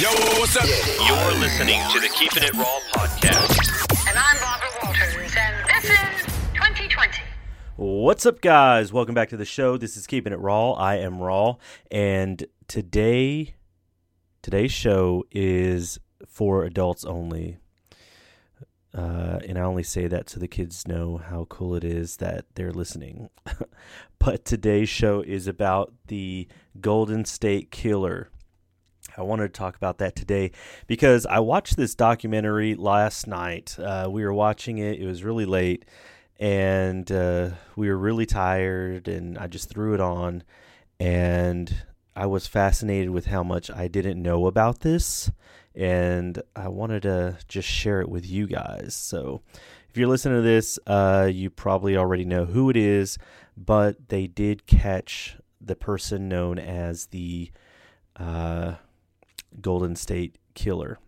Yo, what's up? You're listening to the Keeping It Raw podcast. And I'm Barbara Walters, and this is 2020. What's up, guys? Welcome back to the show. This is Keeping It Raw. I am Raw, and today, today's show is for adults only. Uh, and I only say that so the kids know how cool it is that they're listening. but today's show is about the Golden State Killer. I wanted to talk about that today because I watched this documentary last night. Uh, we were watching it, it was really late, and uh, we were really tired, and I just threw it on. And I was fascinated with how much I didn't know about this and I wanted to just share it with you guys. So, if you're listening to this, uh, you probably already know who it is, but they did catch the person known as the uh, Golden State Killer.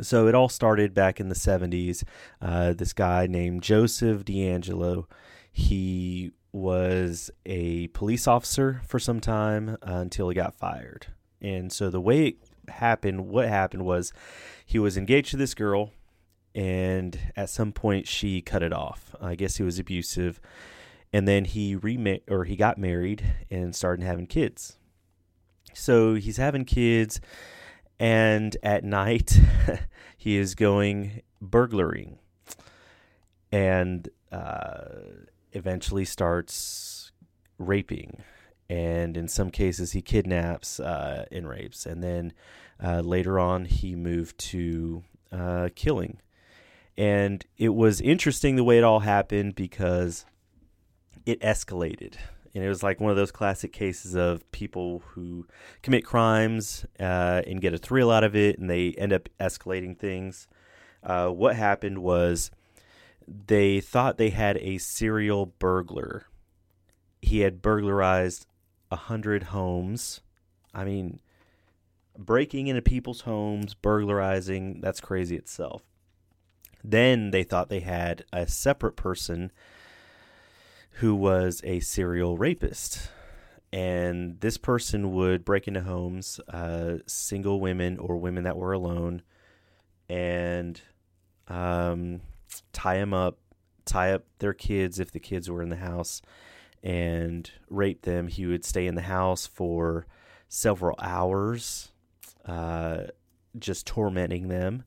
So, it all started back in the 70s. Uh, this guy named Joseph DeAngelo, he was a police officer for some time uh, until he got fired. And so the way it happened, what happened was he was engaged to this girl, and at some point she cut it off. I guess he was abusive, and then he remar or he got married and started having kids. So he's having kids, and at night he is going burglaring, and uh, eventually starts raping. And in some cases he kidnaps uh, and rapes. And then uh, later on he moved to uh, killing. And it was interesting the way it all happened because it escalated and it was like one of those classic cases of people who commit crimes uh, and get a thrill out of it and they end up escalating things uh, what happened was they thought they had a serial burglar he had burglarized a hundred homes. I mean, breaking into people's homes, burglarizing, that's crazy itself. Then they thought they had a separate person who was a serial rapist. And this person would break into homes, uh, single women or women that were alone, and um, tie them up, tie up their kids if the kids were in the house, and rape them. He would stay in the house for several hours, uh, just tormenting them.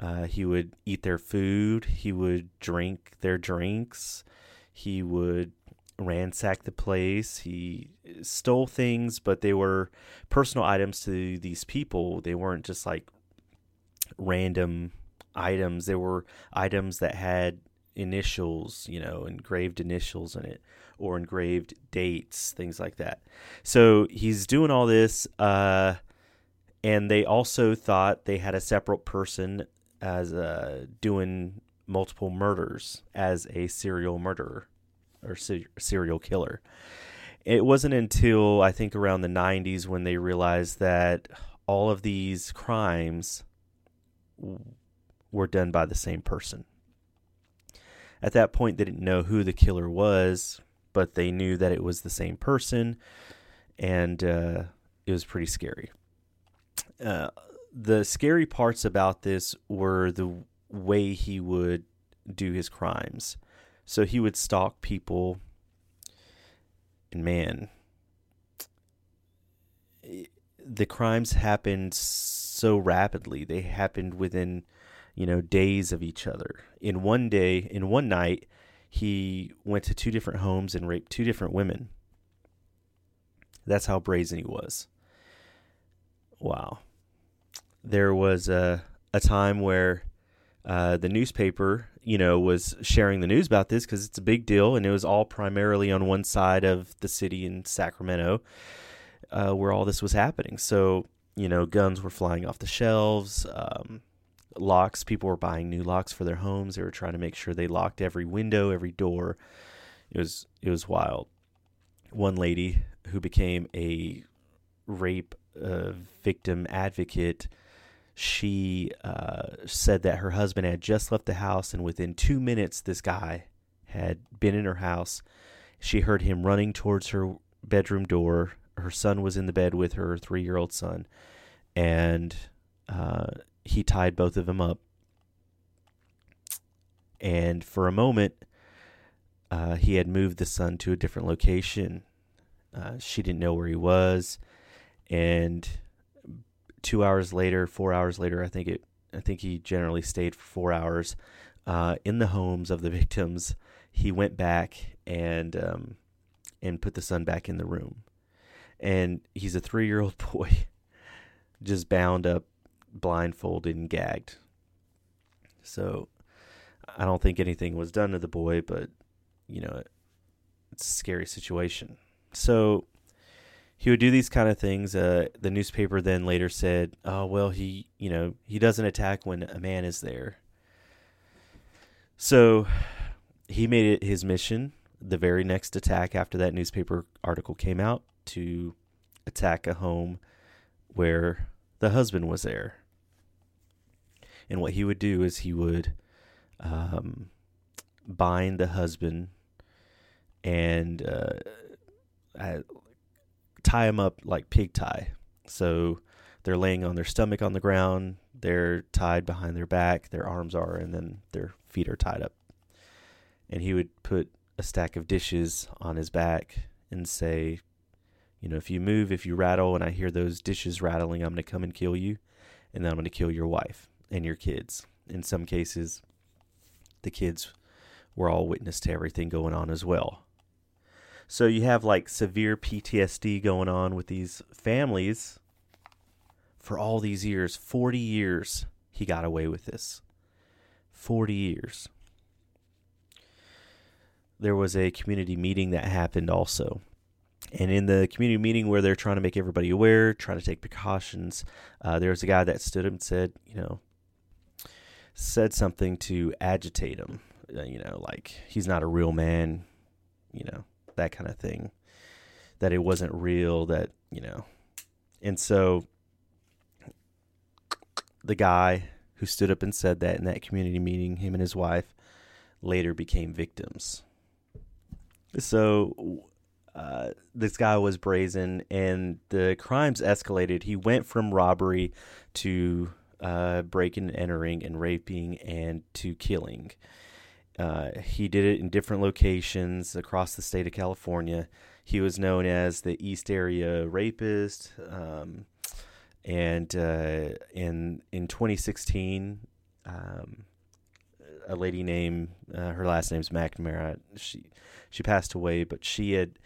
Uh, he would eat their food. He would drink their drinks. He would ransack the place. He stole things, but they were personal items to these people. They weren't just like random items. They were items that had initials, you know, engraved initials in it or engraved dates, things like that. So he's doing all this, uh, and they also thought they had a separate person as uh, doing multiple murders as a serial murderer or ser- serial killer. It wasn't until I think around the 90s when they realized that all of these crimes were done by the same person. At that point, they didn't know who the killer was but they knew that it was the same person, and uh, it was pretty scary. Uh, the scary parts about this were the way he would do his crimes. So he would stalk people, and man, the crimes happened so rapidly. They happened within, you know, days of each other. In one day, in one night, he went to two different homes and raped two different women. That's how brazen he was. Wow. There was a, a time where uh, the newspaper, you know, was sharing the news about this because it's a big deal, and it was all primarily on one side of the city in Sacramento uh, where all this was happening. So, you know, guns were flying off the shelves. Um, locks. People were buying new locks for their homes. They were trying to make sure they locked every window, every door. It was it was wild. One lady who became a rape uh, victim advocate, she uh, said that her husband had just left the house, and within two minutes, this guy had been in her house. She heard him running towards her bedroom door. Her son was in the bed with her three year old son, and uh, he tied both of them up. And for a moment, uh, he had moved the son to a different location. Uh, she didn't know where he was, and two hours later, four hours later, I think it. I think he generally stayed for four hours uh, in the homes of the victims. He went back and um, and put the son back in the room, and he's a three-year-old boy, just bound up, blindfolded, and gagged. So, I don't think anything was done to the boy, but you know, it's a scary situation. So he would do these kind of things. Uh, the newspaper then later said, "Oh well, he you know he doesn't attack when a man is there." So he made it his mission the very next attack after that newspaper article came out to attack a home where the husband was there. And what he would do is he would um, bind the husband and uh, tie them up like pig tie. So they're laying on their stomach on the ground, they're tied behind their back, their arms are, and then their feet are tied up. And he would put a stack of dishes on his back and say, you know, if you move, if you rattle, and I hear those dishes rattling, I'm going to come and kill you, and then I'm going to kill your wife and your kids. In some cases, the kids were all witness to everything going on as well. So you have like severe PTSD going on with these families for all these years 40 years he got away with this. 40 years. There was a community meeting that happened also. And in the community meeting where they're trying to make everybody aware, trying to take precautions, uh, there was a guy that stood up and said, you know, said something to agitate him. Uh, you know, like he's not a real man, you know, that kind of thing. That it wasn't real, that, you know. And so the guy who stood up and said that in that community meeting, him and his wife, later became victims. So uh, this guy was brazen, and the crimes escalated. He went from robbery to uh, breaking and entering and raping and to killing. Uh, he did it in different locations across the state of California. He was known as the East Area Rapist. Um, and uh, in in 2016, um, a lady named uh, her last name's McNamara. She she passed away, but she had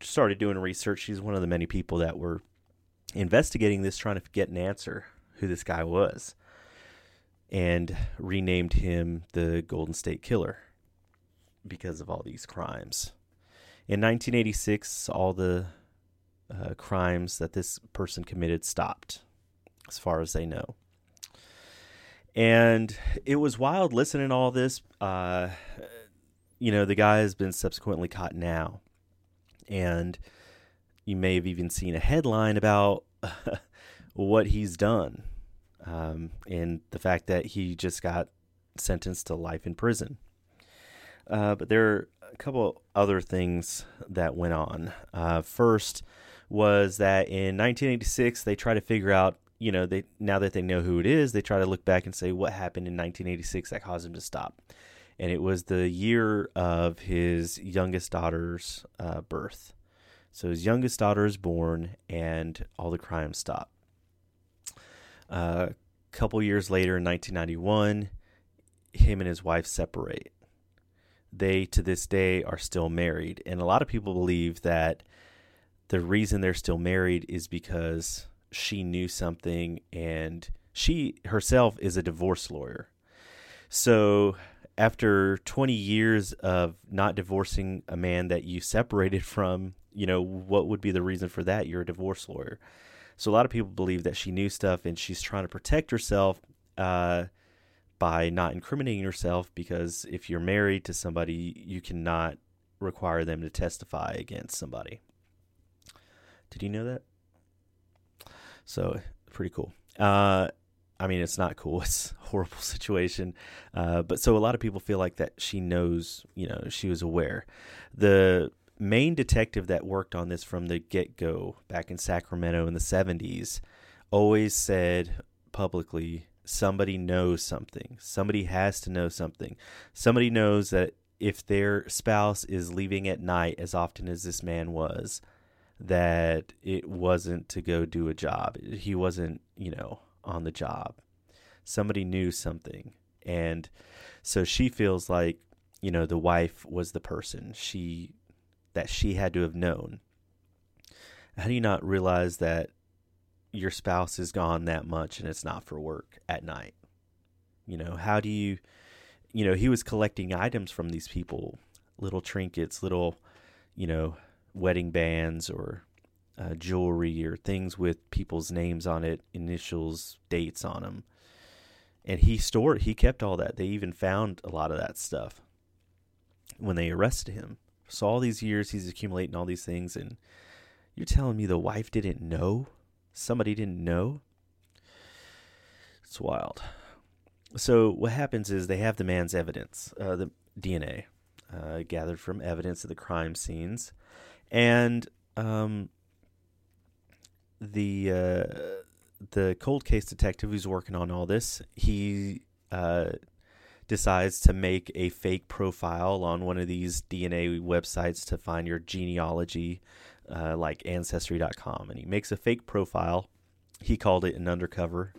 started doing research. She's one of the many people that were investigating this, trying to get an answer who this guy was, and renamed him the Golden State Killer because of all these crimes. In 1986, all the uh, crimes that this person committed stopped, as far as they know. And it was wild listening to all this. Uh, you know, the guy has been subsequently caught now. And you may have even seen a headline about what he's done um, and the fact that he just got sentenced to life in prison. Uh, but there are a couple other things that went on. Uh, first was that in 1986 they try to figure out, you know, they now that they know who it is, they try to look back and say what happened in 1986 that caused him to stop. And it was the year of his youngest daughter's uh, birth. So his youngest daughter is born, and all the crimes stop. A uh, couple years later, in 1991, him and his wife separate they to this day are still married. And a lot of people believe that the reason they're still married is because she knew something and she herself is a divorce lawyer. So after 20 years of not divorcing a man that you separated from, you know, what would be the reason for that? You're a divorce lawyer. So a lot of people believe that she knew stuff and she's trying to protect herself. Uh, by not incriminating herself because if you're married to somebody, you cannot require them to testify against somebody. Did you know that? So, pretty cool. Uh, I mean, it's not cool. It's a horrible situation. Uh, but so a lot of people feel like that she knows, you know, she was aware. The main detective that worked on this from the get go back in Sacramento in the 70s always said publicly, somebody knows something. Somebody has to know something. Somebody knows that if their spouse is leaving at night as often as this man was, that it wasn't to go do a job. He wasn't, you know, on the job. Somebody knew something. And so she feels like, you know, the wife was the person she that she had to have known. How do you not realize that your spouse is gone that much and it's not for work at night? You know, how do you you know, he was collecting items from these people, little trinkets, little, you know, wedding bands or uh, jewelry or things with people's names on it, initials, dates on them. And he stored, he kept all that. They even found a lot of that stuff when they arrested him. So all these years he's accumulating all these things, and you're telling me the wife didn't know? Somebody didn't know? It's wild. So what happens is they have the man's evidence, uh, the DNA, uh, gathered from evidence of the crime scenes, and um, the uh, the cold case detective who's working on all this, he uh, decides to make a fake profile on one of these DNA websites to find your genealogy, uh, like Ancestry.com, and he makes a fake profile. He called it an undercover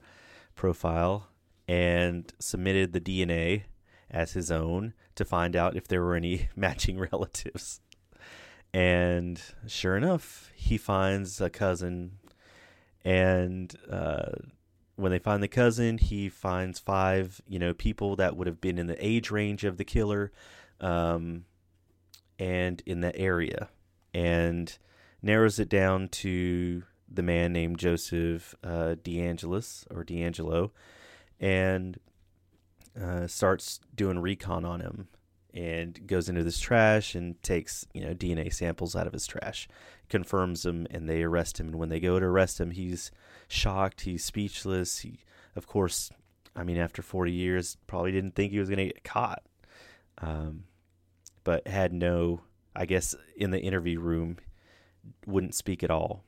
profile and submitted the DNA as his own to find out if there were any matching relatives. And sure enough, he finds a cousin and uh, when they find the cousin, he finds five, you know, people that would have been in the age range of the killer, um, and in the area, and narrows it down to the man named Joseph uh, DeAngelis or DeAngelo, and uh, starts doing recon on him and goes into this trash and takes you know DNA samples out of his trash, confirms them, and they arrest him. And when they go to arrest him, he's shocked, he's speechless. He, of course, I mean, after 40 years, probably didn't think he was going to get caught, um, but had no, I guess, in the interview room, wouldn't speak at all.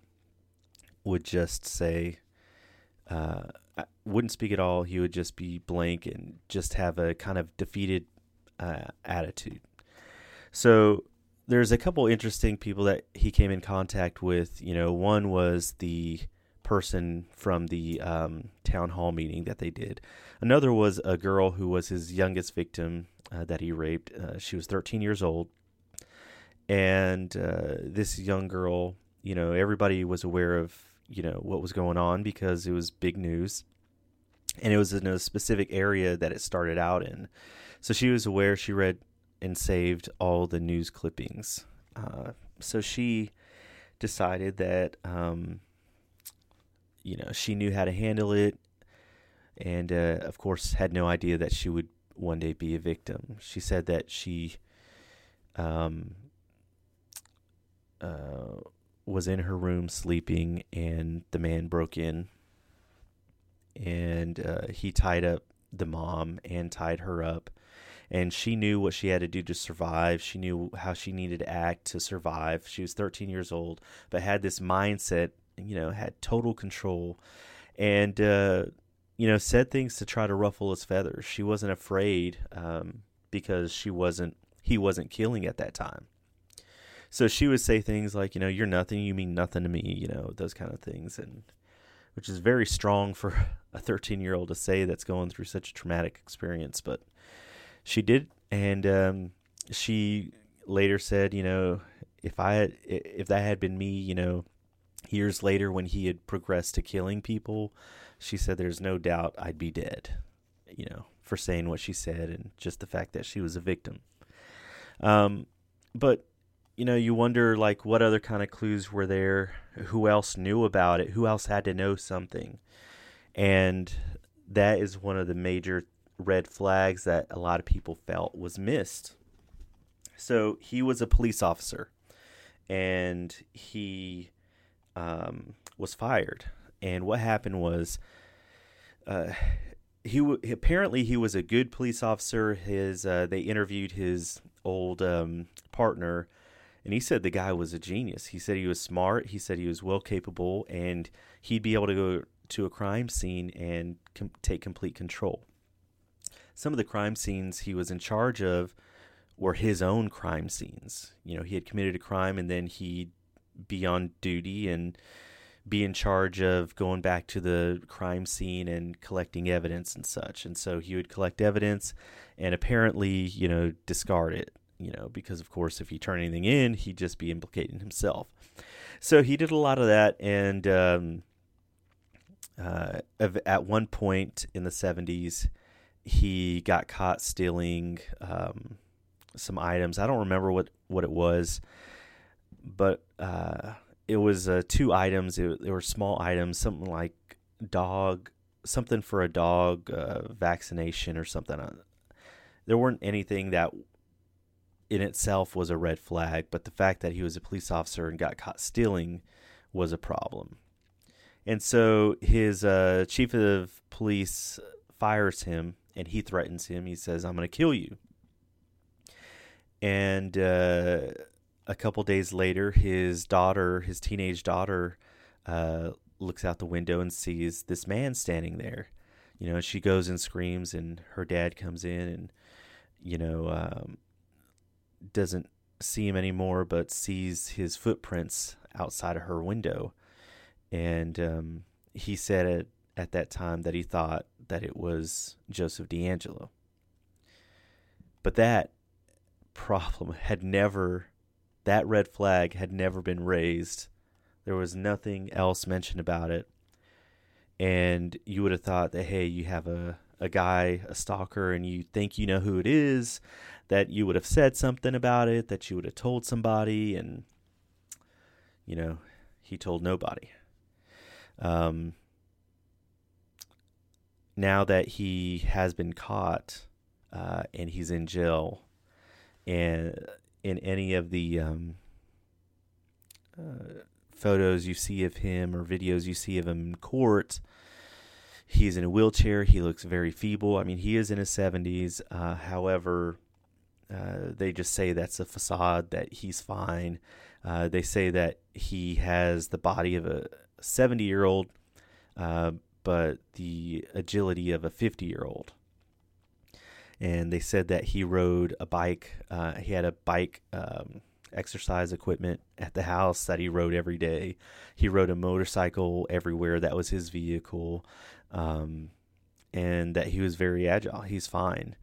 Would just say, uh, wouldn't speak at all. He would just be blank and just have a kind of defeated uh, attitude. So there's a couple interesting people that he came in contact with. You know, one was the person from the um, town hall meeting that they did. Another was a girl who was his youngest victim uh, that he raped. Uh, she was 13 years old, and uh, this young girl, you know, everybody was aware of you know what was going on because it was big news, and it was in a specific area that it started out in. So she was aware. She read and saved all the news clippings. Uh, so she decided that, um, you know, she knew how to handle it, and uh, of course had no idea that she would one day be a victim. She said that she um, uh, was in her room sleeping, and the man broke in, and uh, he tied up the mom and tied her up and she knew what she had to do to survive. She knew how she needed to act to survive. She was 13 years old, but had this mindset, you know, had total control, and uh, you know, said things to try to ruffle his feathers. She wasn't afraid um, because she wasn't he wasn't killing at that time. So she would say things like, you know, you're nothing, you mean nothing to me, you know, those kind of things, and which is very strong for a 13 year old to say that's going through such a traumatic experience, but she did, and um, she later said, you know, if I had, if that had been me, you know, years later when he had progressed to killing people, she said there's no doubt I'd be dead, you know, for saying what she said and just the fact that she was a victim. Um, but you know, you wonder like what other kind of clues were there? Who else knew about it? Who else had to know something? And that is one of the major red flags that a lot of people felt was missed. So he was a police officer, and he um, was fired. And what happened was, uh, he w- apparently he was a good police officer. His uh, they interviewed his old um, partner, and he said the guy was a genius. He said he was smart. He said he was well capable, and he'd be able to go to a crime scene and com- take complete control. Some of the crime scenes he was in charge of were his own crime scenes. You know, he had committed a crime and then he'd be on duty and be in charge of going back to the crime scene and collecting evidence and such. And so he would collect evidence and apparently, you know, discard it, you know, because of course, if he turned anything in, he'd just be implicating himself. So he did a lot of that. And um, uh, at one point in the 70s, he got caught stealing um, some items. I don't remember what, what it was, but uh, it was uh, two items. It, they were small items, something like dog, something for a dog uh, vaccination or something. Uh, there weren't anything that in itself was a red flag, but the fact that he was a police officer and got caught stealing was a problem. And so his uh, chief of police fires him and he threatens him. He says, I'm going to kill you. And uh, a couple days later, his daughter, his teenage daughter, uh, looks out the window and sees this man standing there. You know, she goes and screams, and her dad comes in and, you know, um, doesn't see him anymore, but sees his footprints outside of her window. And um, he said at, at that time that he thought that it was Joseph DeAngelo. But that problem had never that red flag had never been raised. There was nothing else mentioned about it. And you would have thought that, hey, you have a, a guy, a stalker, and you think you know who it is, that you would have said something about it, that you would have told somebody, and, you know, he told nobody. Um, now that he has been caught uh, and he's in jail, and in any of the um, uh, photos you see of him or videos you see of him in court, he's in a wheelchair. He looks very feeble. I mean, he is in his 70s. Uh, however, uh, they just say that's a facade, that he's fine. Uh, they say that he has the body of a 70 year old, uh, but the agility of a 50 year old and they said that he rode a bike. Uh, he had a bike um, exercise equipment at the house that he rode every day. He rode a motorcycle everywhere. That was his vehicle, um, and that he was very agile. He's fine.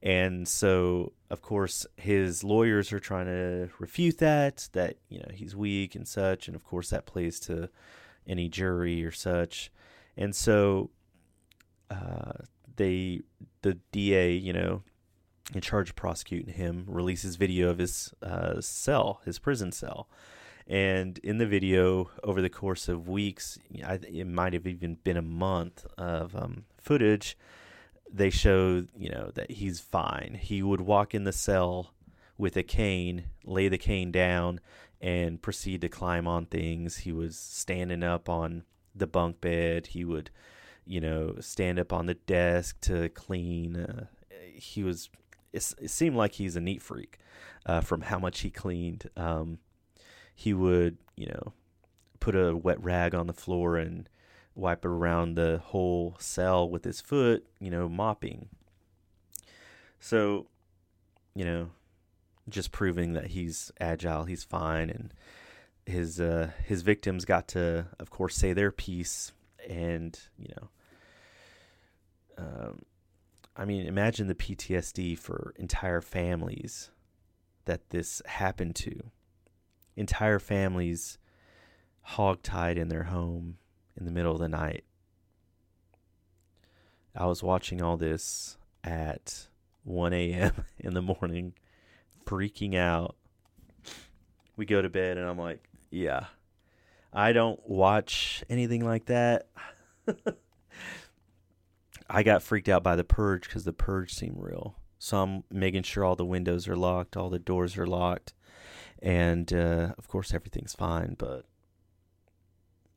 And so, of course, his lawyers are trying to refute that, that, you know, he's weak and such. And of course, that plays to any jury or such. And so, uh, they the DA, you know, in charge of prosecuting him, releases video of his uh, cell, his prison cell. And in the video, over the course of weeks, it might have even been a month of um, footage, they show, you know, that he's fine. He would walk in the cell with a cane, lay the cane down, and proceed to climb on things. He was standing up on the bunk bed. He would you know, stand up on the desk to clean. Uh, he was, it, it, seemed like he's a neat freak uh, from how much he cleaned. Um, he would, you know, put a wet rag on the floor and wipe around the whole cell with his foot, you know, mopping. So, you know, just proving that he's agile, he's fine, and his uh, his victims got to, of course, say their piece and you know um, i mean imagine the ptsd for entire families that this happened to. Entire families hogtied in their home in the middle of the night. I was watching all this at 1 a.m in the morning freaking out. We go to bed and i'm like yeah I don't watch anything like that. I got freaked out by the purge because the purge seemed real. So I'm making sure all the windows are locked, all the doors are locked, and uh, of course everything's fine. But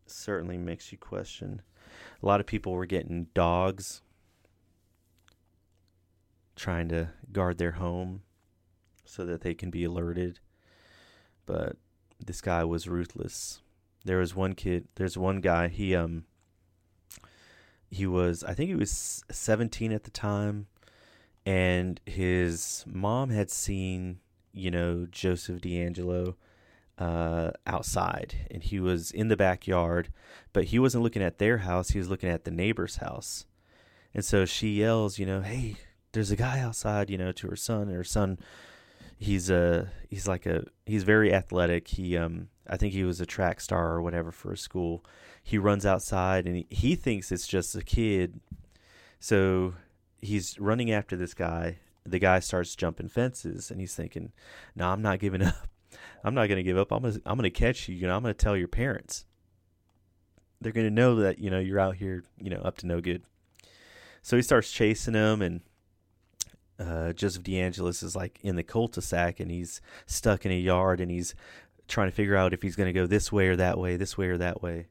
certainly makes you question. A lot of people were getting dogs, trying to guard their home so that they can be alerted. But this guy was ruthless there was one kid there's one guy he um he was I think he was 17 at the time and his mom had seen, you know, Joseph DeAngelo uh, outside and he was in the backyard, but he wasn't looking at their house, he was looking at the neighbor's house. And so she yells, you know, "Hey, there's a guy outside," you know, to her son, and her son he's a he's like a he's very athletic. He um I think he was a track star or whatever for his school. He runs outside and he, he thinks it's just a kid. So he's running after this guy. The guy starts jumping fences and he's thinking, "No, I'm not giving up. I'm not going to give up. I'm gonna, I'm going to catch you. You know, I'm going to tell your parents. They're going to know that, you know, you're out here, you know, up to no good." So he starts chasing him and uh, Joseph DeAngelis is like in the cul-de-sac and he's stuck in a yard and he's trying to figure out if he's going to go this way or that way, this way or that way.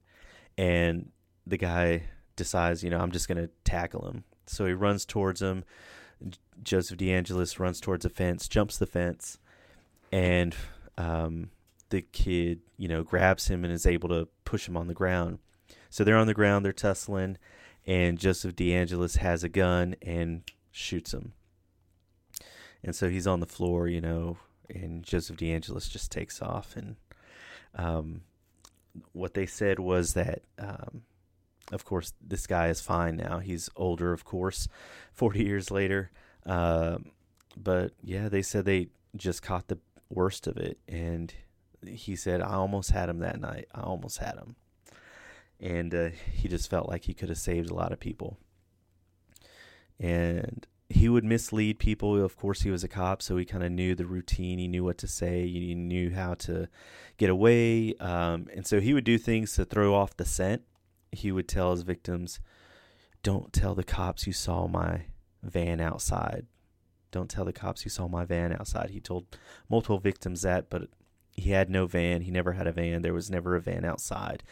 And the guy decides, you know, I'm just going to tackle him. So he runs towards him. Joseph DeAngelis runs towards a fence, jumps the fence, and um, the kid, you know, grabs him and is able to push him on the ground. So they're on the ground, they're tussling, and Joseph DeAngelis has a gun and shoots him. And so he's on the floor, you know, and Joseph DeAngelis just takes off. And um, what they said was that, um, of course, this guy is fine now. He's older, of course, 40 years later. Uh, but yeah, they said they just caught the worst of it. And he said, I almost had him that night. I almost had him. And uh, he just felt like he could have saved a lot of people. And he would mislead people. Of course, he was a cop, so he kind of knew the routine. He knew what to say. He knew how to get away. Um, and so he would do things to throw off the scent. He would tell his victims, Don't tell the cops you saw my van outside. Don't tell the cops you saw my van outside. He told multiple victims that, but he had no van. He never had a van. There was never a van outside.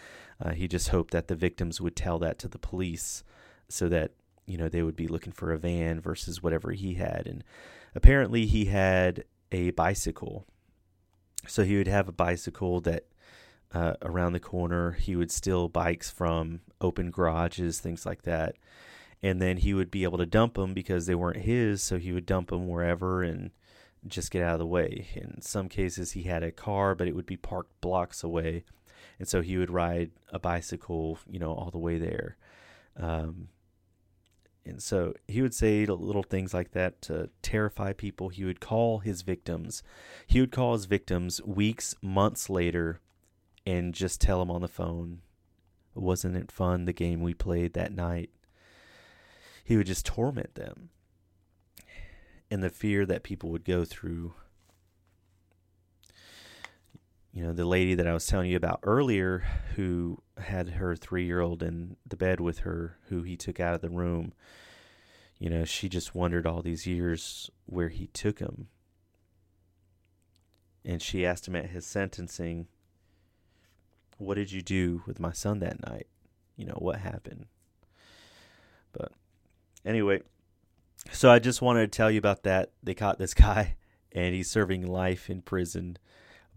Uh, he just hoped that the victims would tell that to the police so that you know they would be looking for a van versus whatever he had. And apparently he had a bicycle. So he would have a bicycle that uh, around the corner. He would steal bikes from open garages things like that. And then he would be able to dump them because they weren't his. So he would dump them wherever and just get out of the way. In some cases he had a car but it would be parked blocks away. And so he would ride a bicycle you know all the way there. Um, and so he would say little things like that to terrify people. He would call his victims. He would call his victims weeks, months later, and just tell them on the phone, wasn't it fun the game we played that night? He would just torment them. And the fear that people would go through. You know, the lady that I was telling you about earlier who had her three year old in the bed with her, who he took out of the room. You know, she just wondered all these years where he took him. And she asked him at his sentencing, What did you do with my son that night? You know, what happened? But anyway, so I just wanted to tell you about that. They caught this guy and he's serving life in prison,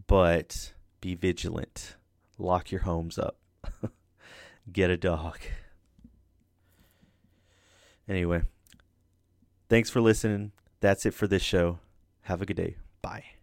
but be vigilant. Lock your homes up. Get a dog. Anyway, thanks for listening. That's it for this show. Have a good day. Bye.